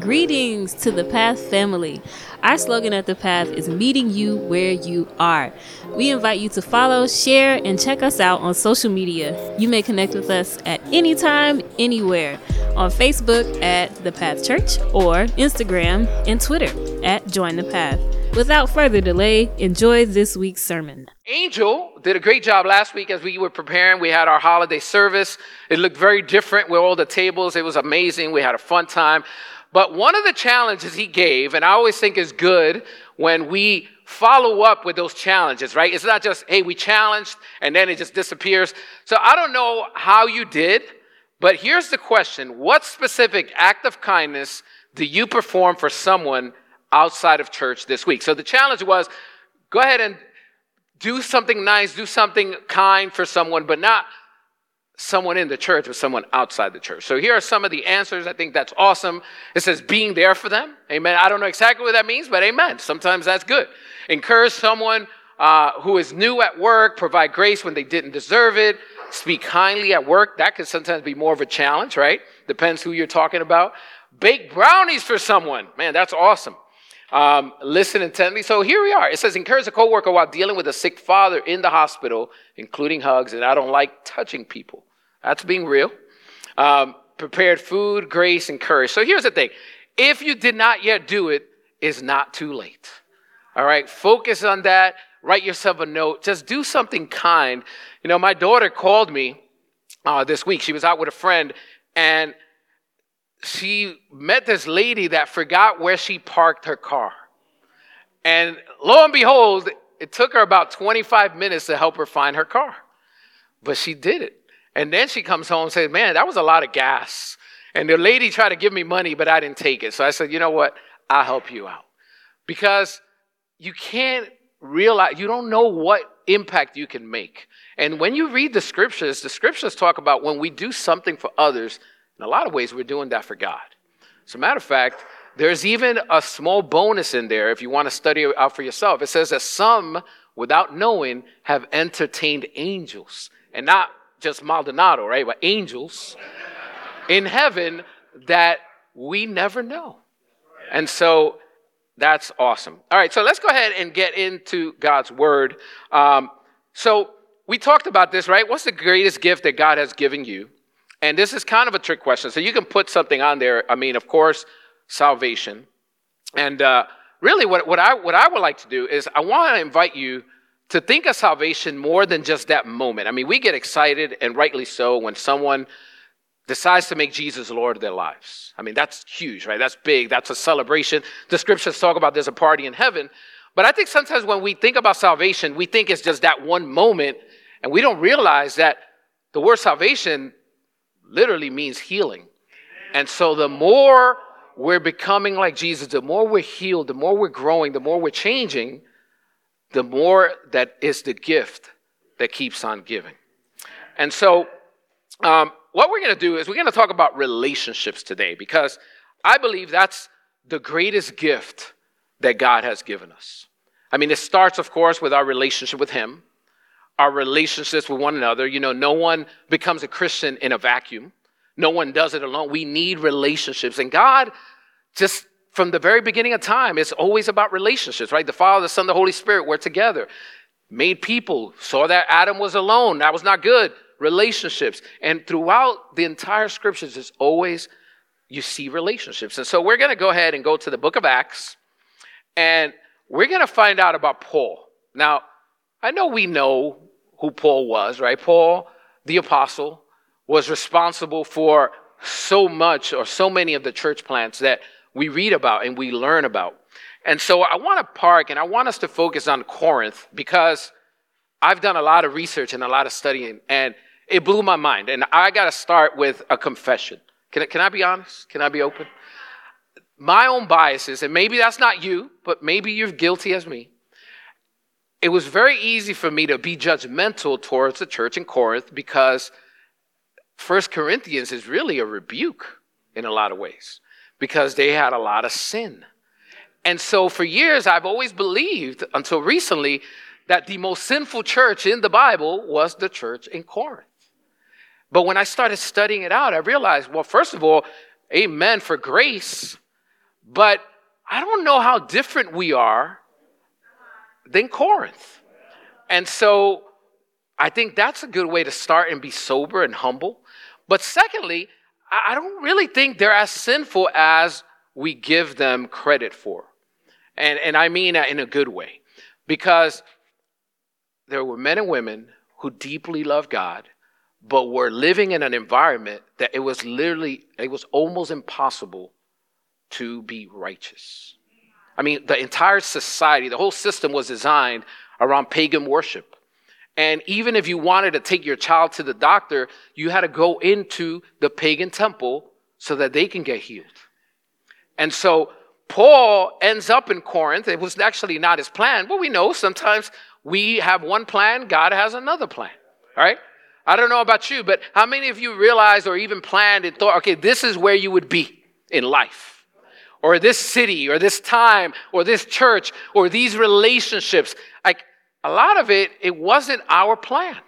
Greetings to the Path family. Our slogan at the Path is meeting you where you are. We invite you to follow, share, and check us out on social media. You may connect with us at any time, anywhere on Facebook at The Path Church or Instagram and Twitter at Join the Path. Without further delay, enjoy this week's sermon. Angel did a great job last week as we were preparing. We had our holiday service. It looked very different with all the tables. It was amazing. We had a fun time. But one of the challenges he gave, and I always think is good when we follow up with those challenges, right? It's not just, hey, we challenged and then it just disappears. So I don't know how you did, but here's the question What specific act of kindness do you perform for someone outside of church this week. So the challenge was go ahead and do something nice, do something kind for someone, but not someone in the church, but someone outside the church. So here are some of the answers. I think that's awesome. It says being there for them. Amen. I don't know exactly what that means, but amen. Sometimes that's good. Encourage someone uh, who is new at work, provide grace when they didn't deserve it, speak kindly at work. That could sometimes be more of a challenge, right? Depends who you're talking about. Bake brownies for someone. Man, that's awesome. Um, listen intently. So here we are. It says, encourage a coworker while dealing with a sick father in the hospital, including hugs. And I don't like touching people. That's being real. Um, prepared food, grace, and courage. So here's the thing. If you did not yet do it, it's not too late. All right. Focus on that. Write yourself a note. Just do something kind. You know, my daughter called me uh, this week. She was out with a friend and she met this lady that forgot where she parked her car. And lo and behold, it took her about 25 minutes to help her find her car. But she did it. And then she comes home and says, Man, that was a lot of gas. And the lady tried to give me money, but I didn't take it. So I said, You know what? I'll help you out. Because you can't realize, you don't know what impact you can make. And when you read the scriptures, the scriptures talk about when we do something for others, in a lot of ways, we're doing that for God. As a matter of fact, there's even a small bonus in there if you want to study it out for yourself. It says that some, without knowing, have entertained angels. And not just Maldonado, right? But angels in heaven that we never know. And so that's awesome. All right, so let's go ahead and get into God's word. Um, so we talked about this, right? What's the greatest gift that God has given you? And this is kind of a trick question. So you can put something on there. I mean, of course, salvation. And uh, really, what, what, I, what I would like to do is I want to invite you to think of salvation more than just that moment. I mean, we get excited, and rightly so, when someone decides to make Jesus Lord of their lives. I mean, that's huge, right? That's big. That's a celebration. The scriptures talk about there's a party in heaven. But I think sometimes when we think about salvation, we think it's just that one moment, and we don't realize that the word salvation literally means healing. And so the more we're becoming like Jesus, the more we're healed, the more we're growing, the more we're changing, the more that is the gift that keeps on giving. And so, um, what we're going to do is we're going to talk about relationships today because I believe that's the greatest gift that God has given us. I mean, it starts, of course, with our relationship with Him our relationships with one another. You know, no one becomes a Christian in a vacuum. No one does it alone. We need relationships. And God, just from the very beginning of time, it's always about relationships, right? The Father, the Son, the Holy Spirit were together, made people, saw that Adam was alone. That was not good. Relationships. And throughout the entire scriptures, it's always you see relationships. And so we're going to go ahead and go to the book of Acts, and we're going to find out about Paul. Now, I know we know who Paul was, right? Paul, the apostle, was responsible for so much or so many of the church plants that we read about and we learn about. And so I want to park and I want us to focus on Corinth because I've done a lot of research and a lot of studying and it blew my mind. And I got to start with a confession. Can I, can I be honest? Can I be open? My own biases, and maybe that's not you, but maybe you're guilty as me it was very easy for me to be judgmental towards the church in Corinth because First Corinthians is really a rebuke in a lot of ways because they had a lot of sin. And so for years, I've always believed until recently that the most sinful church in the Bible was the church in Corinth. But when I started studying it out, I realized, well, first of all, amen for grace. But I don't know how different we are than Corinth. And so I think that's a good way to start and be sober and humble. But secondly, I don't really think they're as sinful as we give them credit for. And, and I mean that in a good way. Because there were men and women who deeply loved God, but were living in an environment that it was literally, it was almost impossible to be righteous. I mean, the entire society, the whole system was designed around pagan worship. And even if you wanted to take your child to the doctor, you had to go into the pagan temple so that they can get healed. And so Paul ends up in Corinth. It was actually not his plan, but we know sometimes we have one plan, God has another plan. right? I don't know about you, but how many of you realized or even planned and thought, okay, this is where you would be in life? Or this city, or this time, or this church, or these relationships. Like a lot of it, it wasn't our plan.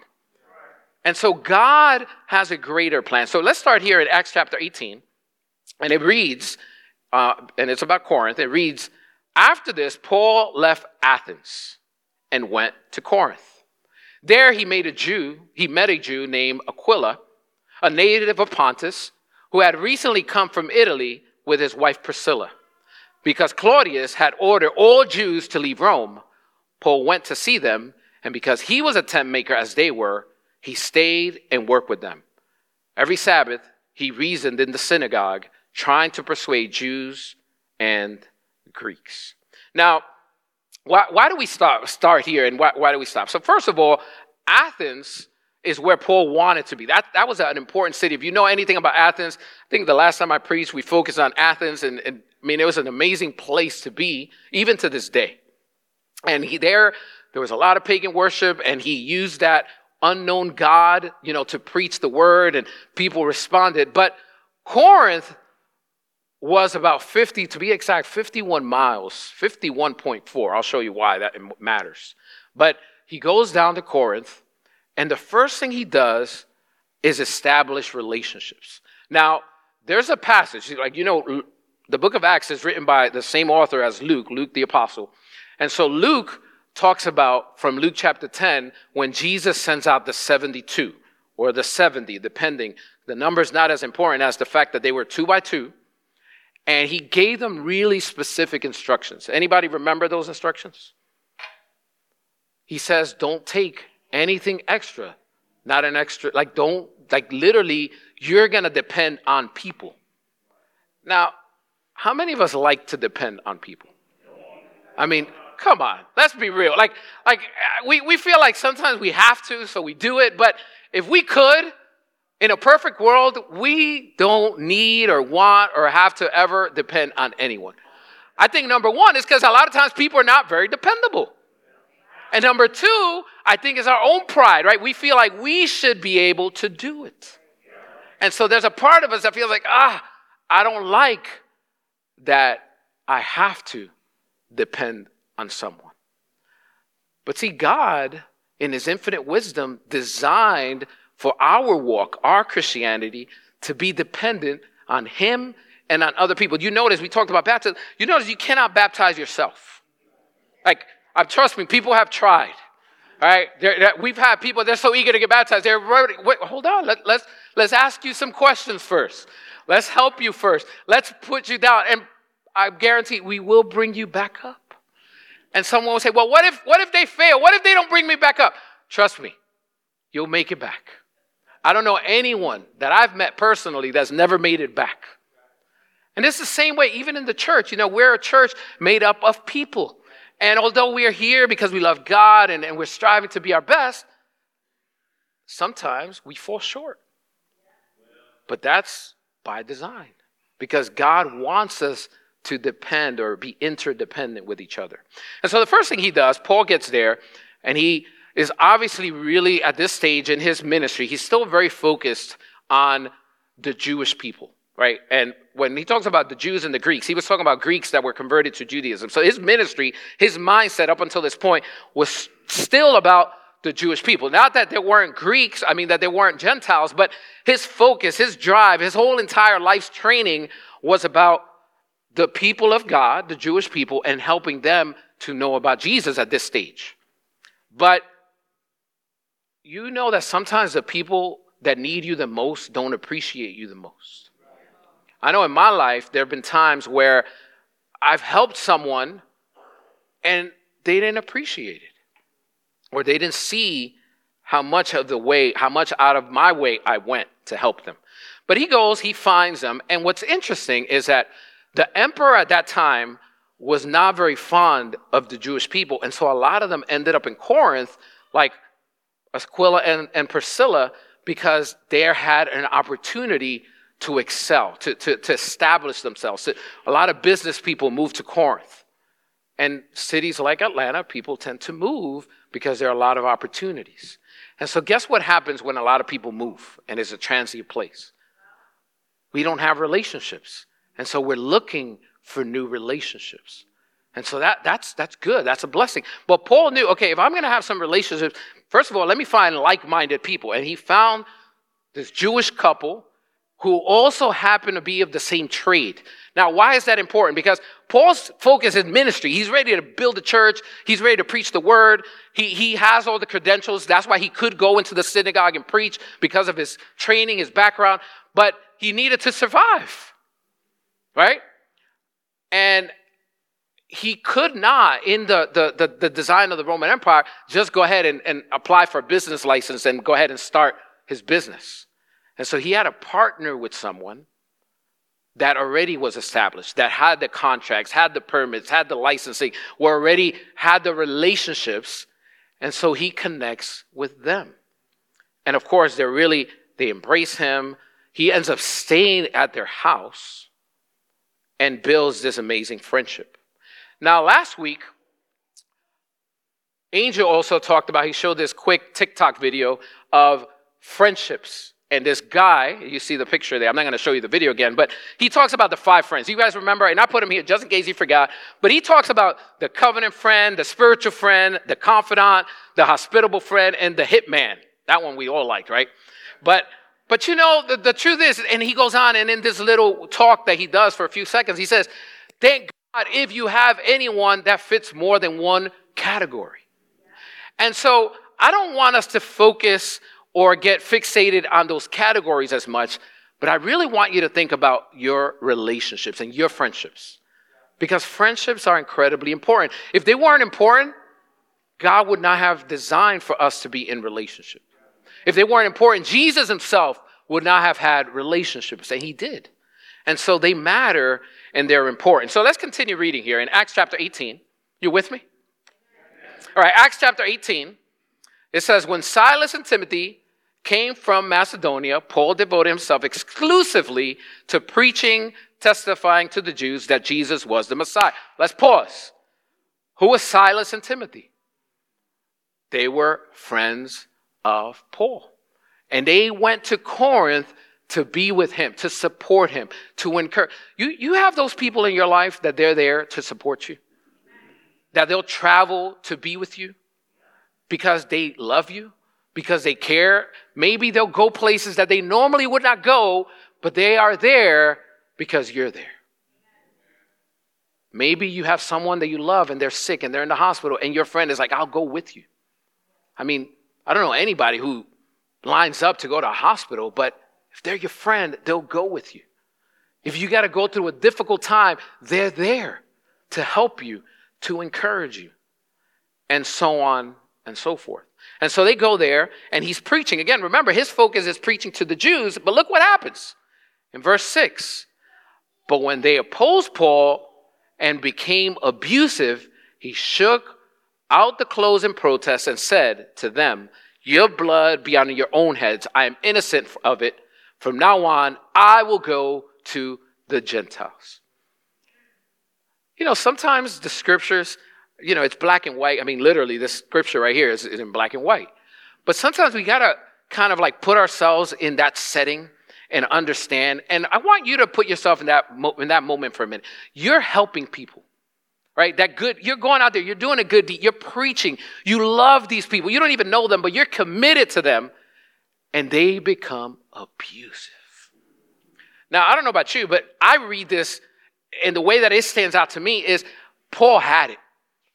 And so God has a greater plan. So let's start here in Acts chapter 18. And it reads, uh, and it's about Corinth. It reads, After this, Paul left Athens and went to Corinth. There he made a Jew, he met a Jew named Aquila, a native of Pontus, who had recently come from Italy with his wife Priscilla. Because Claudius had ordered all Jews to leave Rome, Paul went to see them, and because he was a tent maker as they were, he stayed and worked with them. Every Sabbath, he reasoned in the synagogue trying to persuade Jews and Greeks. Now, why, why do we start, start here and why, why do we stop? So, first of all, Athens is where Paul wanted to be. That, that was an important city. If you know anything about Athens, I think the last time I preached, we focused on Athens, and, and I mean, it was an amazing place to be, even to this day. And he there, there was a lot of pagan worship, and he used that unknown God, you know, to preach the word, and people responded. But Corinth was about 50, to be exact, 51 miles, 51.4. I'll show you why that matters. But he goes down to Corinth, and the first thing he does is establish relationships. Now, there's a passage, like, you know, the book of Acts is written by the same author as Luke, Luke the apostle. And so Luke talks about from Luke chapter 10 when Jesus sends out the 72 or the 70, depending. The number's not as important as the fact that they were two by two and he gave them really specific instructions. Anybody remember those instructions? He says, don't take anything extra. Not an extra, like, don't, like, literally, you're to depend on people. Now, how many of us like to depend on people? I mean, come on, let's be real. Like, like uh, we, we feel like sometimes we have to, so we do it. But if we could, in a perfect world, we don't need or want or have to ever depend on anyone. I think number one is because a lot of times people are not very dependable. And number two, I think is our own pride, right? We feel like we should be able to do it. And so there's a part of us that feels like, ah, I don't like that I have to depend on someone. But see, God, in His infinite wisdom, designed for our walk, our Christianity, to be dependent on Him and on other people. You notice we talked about baptism. You notice you cannot baptize yourself. Like, uh, trust me, people have tried. All right, we've had people. They're so eager to get baptized. They're wait, hold on. Let, let's let's ask you some questions first. Let's help you first. Let's put you down, and I guarantee we will bring you back up. And someone will say, "Well, what if what if they fail? What if they don't bring me back up?" Trust me, you'll make it back. I don't know anyone that I've met personally that's never made it back. And it's the same way, even in the church. You know, we're a church made up of people. And although we are here because we love God and, and we're striving to be our best, sometimes we fall short. But that's by design because God wants us to depend or be interdependent with each other. And so the first thing he does, Paul gets there and he is obviously really at this stage in his ministry, he's still very focused on the Jewish people, right? And when he talks about the Jews and the Greeks, he was talking about Greeks that were converted to Judaism. So his ministry, his mindset up until this point was still about the Jewish people. Not that there weren't Greeks, I mean, that there weren't Gentiles, but his focus, his drive, his whole entire life's training was about the people of God, the Jewish people, and helping them to know about Jesus at this stage. But you know that sometimes the people that need you the most don't appreciate you the most. I know in my life, there have been times where I've helped someone and they didn't appreciate it, or they didn't see how much of the way, how much out of my way I went to help them. But he goes, he finds them, and what's interesting is that the emperor at that time was not very fond of the Jewish people, and so a lot of them ended up in Corinth, like Aquila and, and Priscilla, because there had an opportunity to excel, to, to, to establish themselves. A lot of business people move to Corinth. And cities like Atlanta, people tend to move because there are a lot of opportunities. And so, guess what happens when a lot of people move and it's a transient place? We don't have relationships. And so, we're looking for new relationships. And so that, that's, that's good. That's a blessing. But Paul knew, okay, if I'm going to have some relationships, first of all, let me find like minded people. And he found this Jewish couple who also happened to be of the same trade. Now, why is that important? Because Paul's focus is ministry. He's ready to build a church. He's ready to preach the word. He, he has all the credentials. That's why he could go into the synagogue and preach because of his training, his background. But he needed to survive. Right? And he could not, in the, the, the, the, design of the Roman Empire, just go ahead and, and apply for a business license and go ahead and start his business. And so he had to partner with someone that already was established, that had the contracts, had the permits, had the licensing, were already had the relationships. And so he connects with them. And of course, they're really, they embrace him. He ends up staying at their house and builds this amazing friendship. Now, last week, Angel also talked about, he showed this quick TikTok video of friendships. And this guy, you see the picture there, I'm not going to show you the video again, but he talks about the five friends. You guys remember, and I put him here just in case you forgot, but he talks about the covenant friend, the spiritual friend, the confidant, the hospitable friend, and the hitman. That one we all liked, right? But but you know, the, the truth is, and he goes on, and in this little talk that he does for a few seconds, he says, Thank God if you have anyone that fits more than one category. And so I don't want us to focus or get fixated on those categories as much, but I really want you to think about your relationships and your friendships. Because friendships are incredibly important. If they weren't important, God would not have designed for us to be in relationship. If they weren't important, Jesus himself would not have had relationships, and he did. And so they matter and they're important. So let's continue reading here in Acts chapter 18. You with me? All right, Acts chapter 18. It says, When Silas and Timothy came from Macedonia, Paul devoted himself exclusively to preaching, testifying to the Jews that Jesus was the Messiah. Let's pause. Who was Silas and Timothy? They were friends of Paul. And they went to Corinth to be with him, to support him, to encourage. You, you have those people in your life that they're there to support you, that they'll travel to be with you because they love you, because they care. Maybe they'll go places that they normally would not go, but they are there because you're there. Maybe you have someone that you love and they're sick and they're in the hospital, and your friend is like, I'll go with you. I mean, I don't know anybody who lines up to go to a hospital, but if they're your friend, they'll go with you. If you got to go through a difficult time, they're there to help you, to encourage you, and so on and so forth. And so they go there, and he's preaching. Again, remember, his focus is preaching to the Jews, but look what happens in verse 6. But when they opposed Paul and became abusive, he shook out the clothes in protest and said to them, Your blood be on your own heads. I am innocent of it. From now on, I will go to the Gentiles. You know, sometimes the scriptures, you know, it's black and white. I mean, literally, this scripture right here is, is in black and white. But sometimes we got to kind of like put ourselves in that setting and understand. And I want you to put yourself in that, mo- in that moment for a minute. You're helping people right? That good, you're going out there, you're doing a good deed, you're preaching, you love these people, you don't even know them, but you're committed to them, and they become abusive. Now, I don't know about you, but I read this and the way that it stands out to me is Paul had it.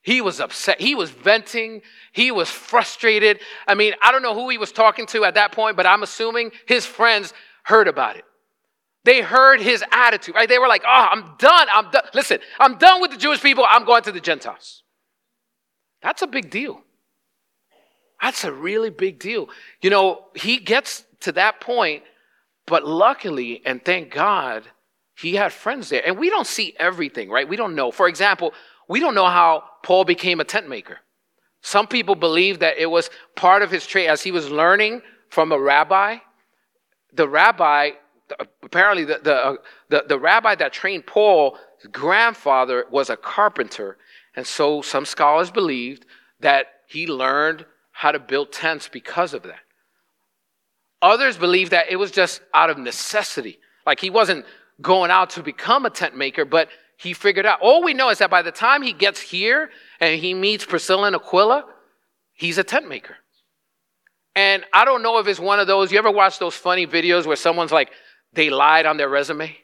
He was upset. He was venting. He was frustrated. I mean, I don't know who he was talking to at that point, but I'm assuming his friends heard about it. They heard his attitude, right? They were like, oh, I'm done. I'm done. Listen, I'm done with the Jewish people. I'm going to the Gentiles. That's a big deal. That's a really big deal. You know, he gets to that point, but luckily, and thank God, he had friends there. And we don't see everything, right? We don't know. For example, we don't know how Paul became a tent maker. Some people believe that it was part of his trade as he was learning from a rabbi. The rabbi apparently the, the, the, the rabbi that trained Paul's grandfather was a carpenter. And so some scholars believed that he learned how to build tents because of that. Others believe that it was just out of necessity. Like he wasn't going out to become a tent maker, but he figured out. All we know is that by the time he gets here and he meets Priscilla and Aquila, he's a tent maker. And I don't know if it's one of those, you ever watch those funny videos where someone's like, they lied on their resume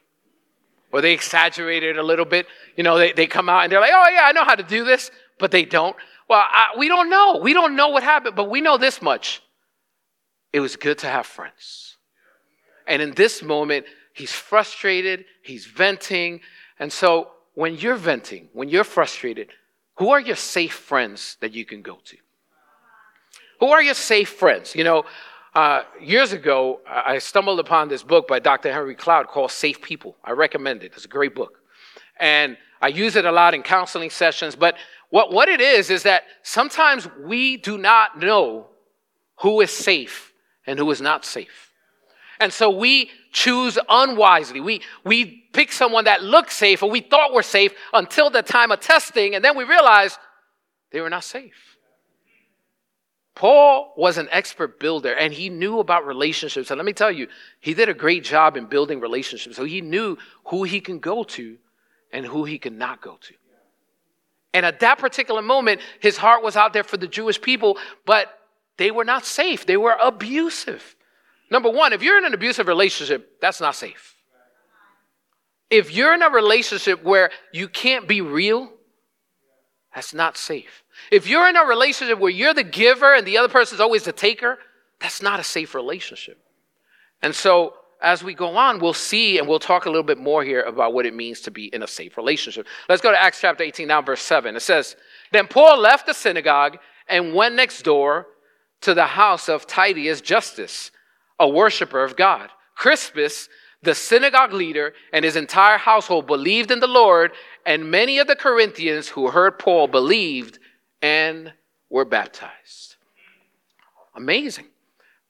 or they exaggerated a little bit. You know, they, they come out and they're like, oh, yeah, I know how to do this, but they don't. Well, I, we don't know. We don't know what happened, but we know this much. It was good to have friends. And in this moment, he's frustrated, he's venting. And so when you're venting, when you're frustrated, who are your safe friends that you can go to? Who are your safe friends? You know, uh, years ago, I stumbled upon this book by Dr. Henry Cloud called Safe People. I recommend it. It's a great book. And I use it a lot in counseling sessions. But what, what it is, is that sometimes we do not know who is safe and who is not safe. And so we choose unwisely. We, we pick someone that looks safe or we thought were safe until the time of testing, and then we realize they were not safe. Paul was an expert builder and he knew about relationships. And let me tell you, he did a great job in building relationships. So he knew who he can go to and who he could not go to. And at that particular moment, his heart was out there for the Jewish people, but they were not safe. They were abusive. Number one, if you're in an abusive relationship, that's not safe. If you're in a relationship where you can't be real, that's not safe. If you're in a relationship where you're the giver and the other person is always the taker, that's not a safe relationship. And so, as we go on, we'll see and we'll talk a little bit more here about what it means to be in a safe relationship. Let's go to Acts chapter 18, now verse 7. It says, Then Paul left the synagogue and went next door to the house of Titius Justus, a worshiper of God. Crispus, the synagogue leader, and his entire household believed in the Lord, and many of the Corinthians who heard Paul believed and were baptized. Amazing.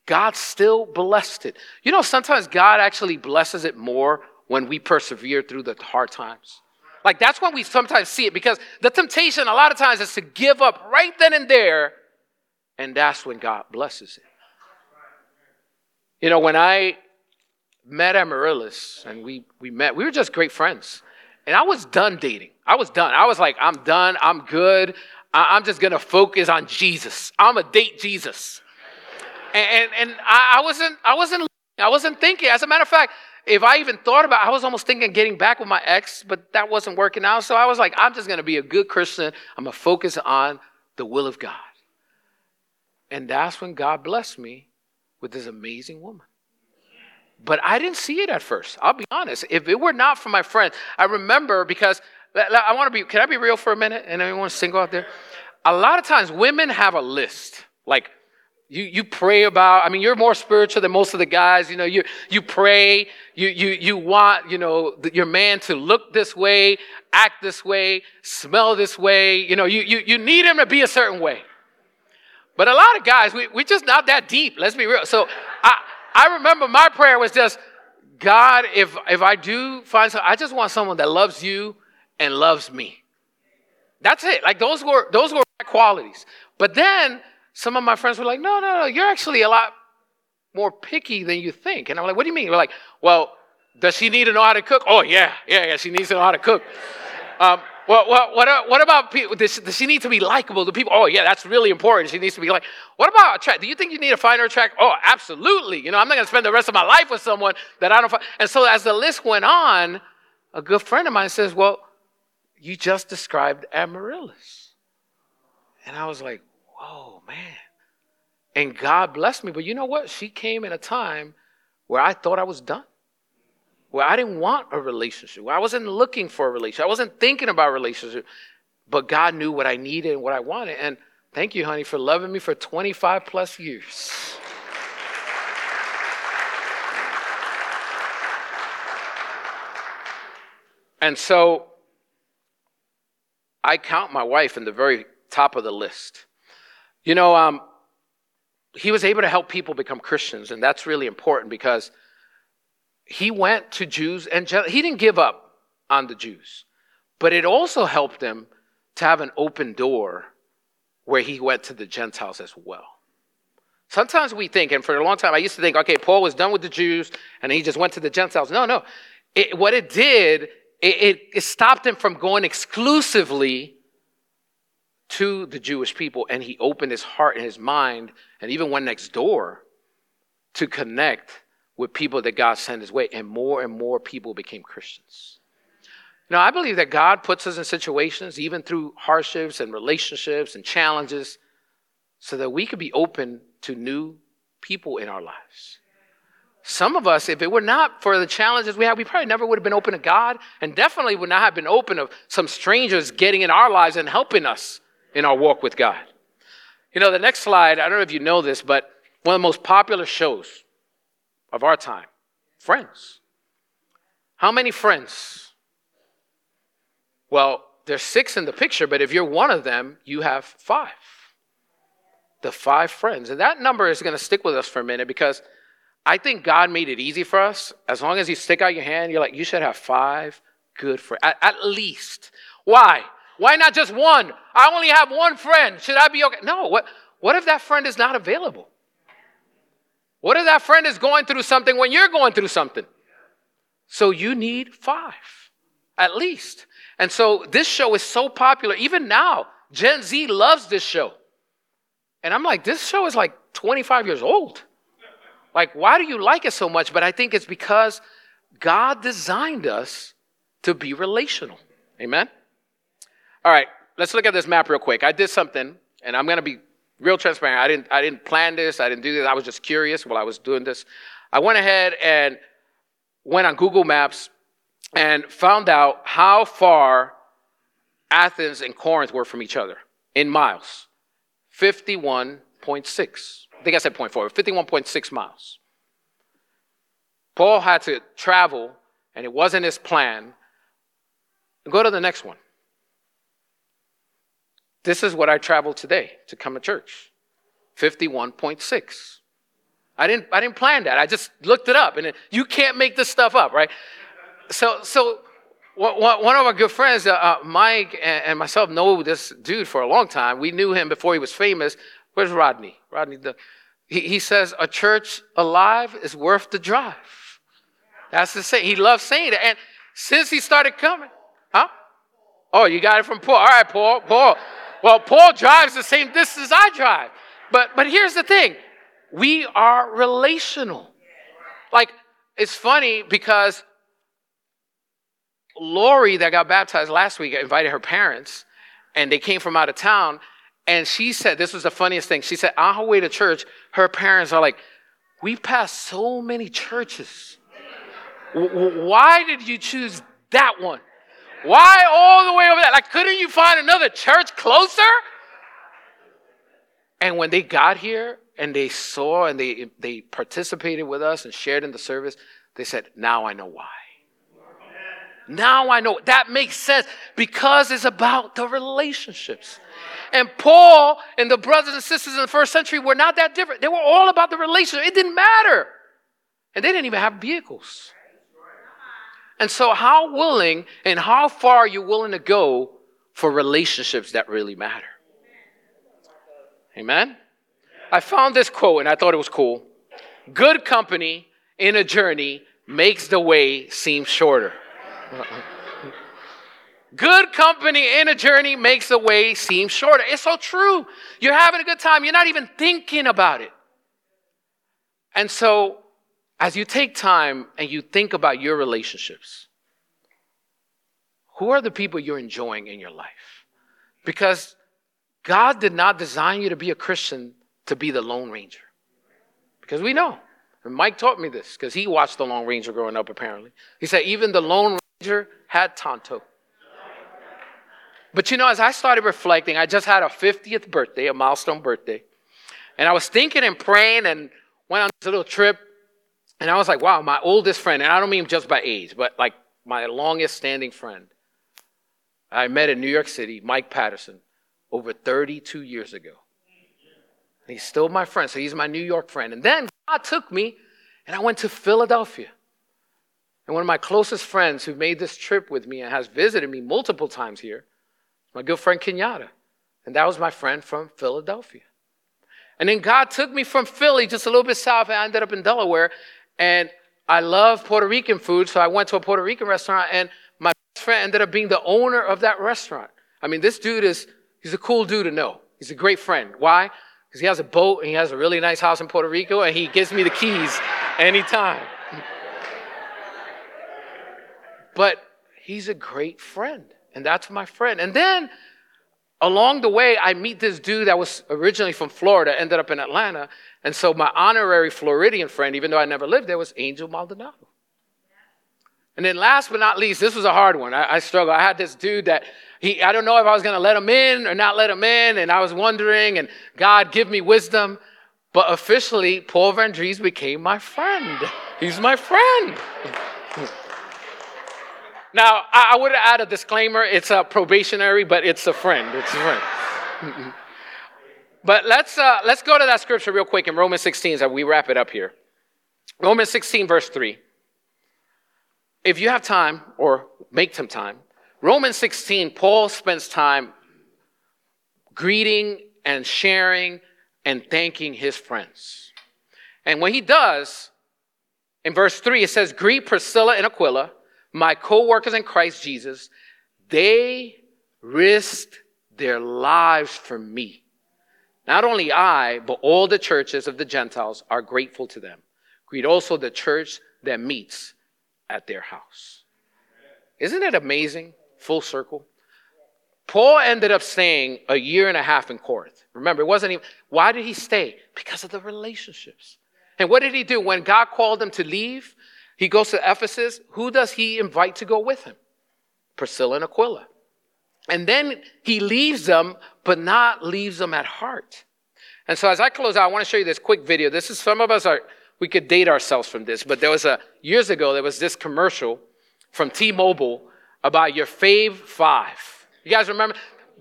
God still blessed it. You know, sometimes God actually blesses it more when we persevere through the hard times. Like that's when we sometimes see it because the temptation a lot of times is to give up right then and there, and that's when God blesses it. You know, when I met Amaryllis and we, we met, we were just great friends. And I was done dating. I was done. I was like, I'm done. I'm good. I'm just going to focus on Jesus. I'm a date Jesus. And, and, and I, I, wasn't, I wasn't, I wasn't thinking. As a matter of fact, if I even thought about, I was almost thinking getting back with my ex, but that wasn't working out. So I was like, I'm just going to be a good Christian. I'm going to focus on the will of God. And that's when God blessed me with this amazing woman. But I didn't see it at first. I'll be honest. If it were not for my friend, I remember because I want to be, can I be real for a minute? And anyone single out there? A lot of times women have a list. Like, you, you pray about, I mean, you're more spiritual than most of the guys. You know, you, you pray, you, you, you want, you know, your man to look this way, act this way, smell this way. You know, you, you, you need him to be a certain way. But a lot of guys, we, we just not that deep. Let's be real. So I, I remember my prayer was just, God, if, if I do find someone, I just want someone that loves you and loves me. That's it. Like those were those were my qualities. But then some of my friends were like, no, no, no, you're actually a lot more picky than you think. And I'm like, what do you mean? We're like, well, does she need to know how to cook? Oh, yeah, yeah, yeah, she needs to know how to cook. Um, well, what, what, what about people? Does, does she need to be likable to people? Oh, yeah, that's really important. She needs to be like, what about attract? Do you think you need to find her attract? Oh, absolutely. You know, I'm not going to spend the rest of my life with someone that I don't find. And so as the list went on, a good friend of mine says, Well, you just described Amaryllis. And I was like, Whoa, man. And God blessed me. But you know what? She came in a time where I thought I was done, where I didn't want a relationship, I wasn't looking for a relationship, I wasn't thinking about relationship. But God knew what I needed and what I wanted. And thank you, honey, for loving me for 25 plus years. And so I count my wife in the very top of the list. You know, um, he was able to help people become Christians, and that's really important because he went to Jews and he didn't give up on the Jews, but it also helped him to have an open door where he went to the Gentiles as well. Sometimes we think, and for a long time I used to think, okay, Paul was done with the Jews and he just went to the Gentiles. No, no. It, what it did, it, it, it stopped him from going exclusively to the Jewish people, and he opened his heart and his mind, and even went next door to connect with people that God sent his way, and more and more people became Christians. Now, I believe that God puts us in situations, even through hardships and relationships and challenges, so that we could be open to new people in our lives. Some of us, if it were not for the challenges we had, we probably never would have been open to God and definitely would not have been open to some strangers getting in our lives and helping us in our walk with God. You know, the next slide, I don't know if you know this, but one of the most popular shows of our time, Friends. How many friends? Well, there's six in the picture, but if you're one of them, you have five. The five friends. And that number is going to stick with us for a minute because I think God made it easy for us. As long as you stick out your hand, you're like, you should have five good friends, at, at least. Why? Why not just one? I only have one friend. Should I be okay? No. What, what if that friend is not available? What if that friend is going through something when you're going through something? So you need five, at least. And so this show is so popular. Even now, Gen Z loves this show. And I'm like, this show is like 25 years old. Like, why do you like it so much? But I think it's because God designed us to be relational. Amen? All right, let's look at this map real quick. I did something, and I'm going to be real transparent. I didn't, I didn't plan this. I didn't do this. I was just curious while I was doing this. I went ahead and went on Google Maps and found out how far Athens and Corinth were from each other in miles 51.6. I think I said 0.4, 51.6 miles. Paul had to travel, and it wasn't his plan. Go to the next one. This is what I traveled today to come to church 51.6. I didn't, I didn't plan that. I just looked it up. And it, you can't make this stuff up, right? So, so one of our good friends, uh, uh, Mike and, myself, know this dude for a long time. We knew him before he was famous. Where's Rodney? Rodney, the, he, he says, A church alive is worth the drive. That's the say. He loves saying it. And since he started coming, huh? Oh, you got it from Paul. All right, Paul. Paul. Well, Paul drives the same distance as I drive. But but here's the thing. We are relational. Like it's funny because Lori that got baptized last week invited her parents and they came from out of town and she said this was the funniest thing. She said on her way to church, her parents are like, "We passed so many churches. Why did you choose that one?" Why all the way over there? Like, couldn't you find another church closer? And when they got here and they saw and they, they participated with us and shared in the service, they said, Now I know why. Now I know. That makes sense because it's about the relationships. And Paul and the brothers and sisters in the first century were not that different. They were all about the relationship. It didn't matter. And they didn't even have vehicles. And so, how willing and how far are you willing to go for relationships that really matter? Amen? I found this quote and I thought it was cool. Good company in a journey makes the way seem shorter. Good company in a journey makes the way seem shorter. It's so true. You're having a good time, you're not even thinking about it. And so as you take time and you think about your relationships, who are the people you're enjoying in your life? Because God did not design you to be a Christian to be the Lone Ranger. Because we know. And Mike taught me this because he watched the Lone Ranger growing up, apparently. He said even the Lone Ranger had Tonto. But you know, as I started reflecting, I just had a 50th birthday, a milestone birthday. And I was thinking and praying and went on this little trip. And I was like, wow, my oldest friend, and I don't mean just by age, but like my longest standing friend, I met in New York City, Mike Patterson, over 32 years ago. He's still my friend, so he's my New York friend. And then God took me and I went to Philadelphia. And one of my closest friends who made this trip with me and has visited me multiple times here, my good friend Kenyatta. And that was my friend from Philadelphia. And then God took me from Philly just a little bit south, and I ended up in Delaware. And I love Puerto Rican food, so I went to a Puerto Rican restaurant, and my best friend ended up being the owner of that restaurant. I mean, this dude is, he's a cool dude to know. He's a great friend. Why? Because he has a boat and he has a really nice house in Puerto Rico, and he gives me the keys anytime. but he's a great friend, and that's my friend. And then along the way, I meet this dude that was originally from Florida, ended up in Atlanta. And so my honorary Floridian friend, even though I never lived there, was Angel Maldonado. And then last but not least, this was a hard one. I, I struggled. I had this dude that he, I don't know if I was going to let him in or not let him in. And I was wondering, and God, give me wisdom. But officially, Paul Van became my friend. He's my friend. now, I, I would add a disclaimer. It's a probationary, but it's a friend. It's a friend. but let's, uh, let's go to that scripture real quick in Romans 16 as we wrap it up here. Romans 16, verse 3. If you have time, or make some time, Romans 16, Paul spends time greeting and sharing and thanking his friends. And when he does, in verse 3, it says, Greet Priscilla and Aquila, my co workers in Christ Jesus. They risked their lives for me. Not only I, but all the churches of the Gentiles are grateful to them. Greet also the church that meets at their house. Isn't it amazing full circle. Paul ended up staying a year and a half in Corinth. Remember, it wasn't even, why did he stay? Because of the relationships. And what did he do? When God called him to leave, he goes to Ephesus. Who does he invite to go with him? Priscilla and Aquila. And then he leaves them, but not leaves them at heart. And so as I close out, I want to show you this quick video. This is some of us are, we could date ourselves from this, but there was a, years ago, there was this commercial from T-Mobile about your fave five. You guys remember?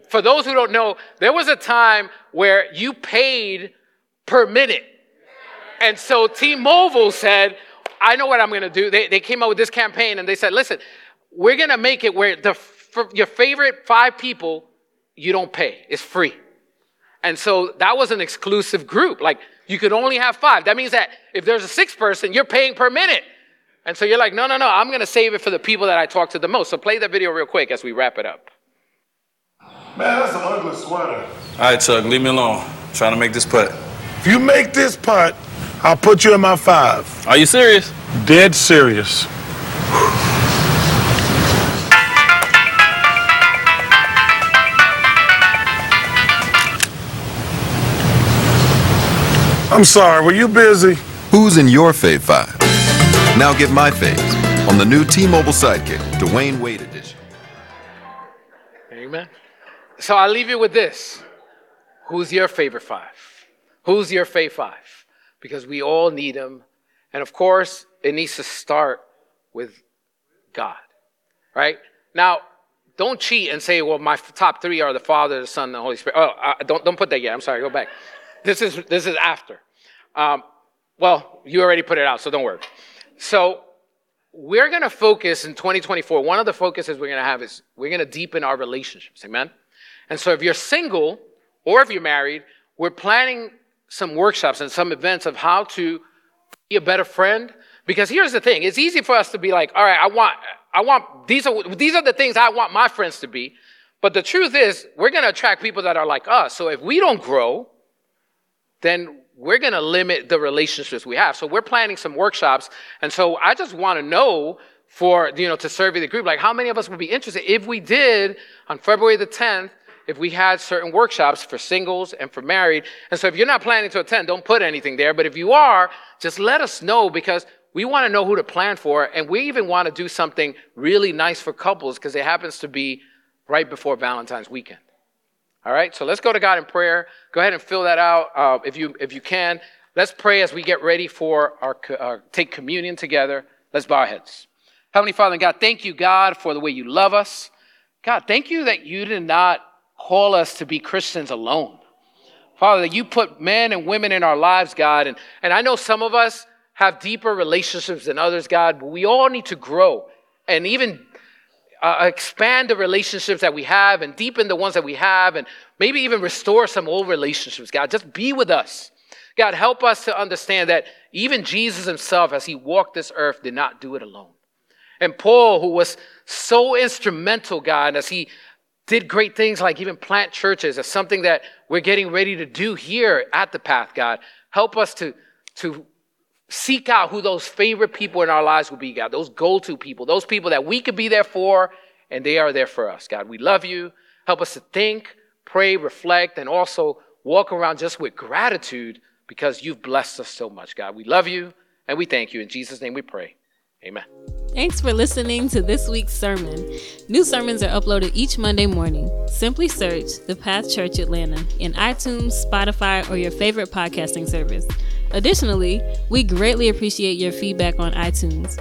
For those who don't know, there was a time where you paid per minute. And so T-Mobile said, I know what I'm going to do. They, they came up with this campaign and they said, listen, we're going to make it where the, your favorite five people, you don't pay. It's free. And so that was an exclusive group. Like you could only have five. That means that if there's a sixth person, you're paying per minute. And so you're like, no, no, no, I'm going to save it for the people that I talk to the most. So play that video real quick as we wrap it up. Man, that's an ugly sweater. All right, Chuck, leave me alone. I'm trying to make this putt. If you make this putt, I'll put you in my five. Are you serious? Dead serious. I'm sorry, were you busy? Who's in your fave five? Now get my faves on the new T-Mobile Sidekick, Dwyane Wade edition. Amen. So I'll leave you with this. Who's your favorite five? Who's your fave five? Because we all need them. And of course, it needs to start with God. Right? Now, don't cheat and say, well, my top three are the Father, the Son, and the Holy Spirit. Oh, uh, don't, don't put that yet. I'm sorry. Go back. This is, this is after. Um, well, you already put it out, so don't worry. So we're going to focus in 2024. One of the focuses we're going to have is we're going to deepen our relationships. Amen. And so if you're single or if you're married, we're planning some workshops and some events of how to be a better friend. Because here's the thing: it's easy for us to be like, "All right, I want, I want these are these are the things I want my friends to be." But the truth is, we're going to attract people that are like us. So if we don't grow, then we're going to limit the relationships we have. So we're planning some workshops. And so I just want to know for, you know, to survey the group. Like, how many of us would be interested if we did on February the 10th, if we had certain workshops for singles and for married. And so if you're not planning to attend, don't put anything there. But if you are, just let us know because we want to know who to plan for. And we even want to do something really nice for couples because it happens to be right before Valentine's weekend. All right, so let's go to God in prayer. Go ahead and fill that out uh, if you if you can. Let's pray as we get ready for our uh, take communion together. Let's bow our heads. Heavenly Father, and God, thank you, God, for the way you love us. God, thank you that you did not call us to be Christians alone. Father, that you put men and women in our lives, God. And, and I know some of us have deeper relationships than others, God, but we all need to grow and even uh, expand the relationships that we have and deepen the ones that we have and maybe even restore some old relationships, God. Just be with us. God, help us to understand that even Jesus himself, as he walked this earth, did not do it alone. And Paul, who was so instrumental, God, as he did great things like even plant churches, is something that we're getting ready to do here at the path, God. Help us to, to seek out who those favorite people in our lives will be, God. Those go to people, those people that we could be there for, and they are there for us, God. We love you. Help us to think, pray, reflect, and also walk around just with gratitude because you've blessed us so much, God. We love you and we thank you. In Jesus' name we pray. Amen. Thanks for listening to this week's sermon. New sermons are uploaded each Monday morning. Simply search The Path Church Atlanta in iTunes, Spotify, or your favorite podcasting service. Additionally, we greatly appreciate your feedback on iTunes.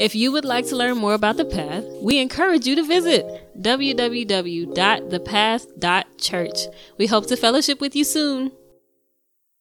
If you would like to learn more about The Path, we encourage you to visit www.thepath.church. We hope to fellowship with you soon.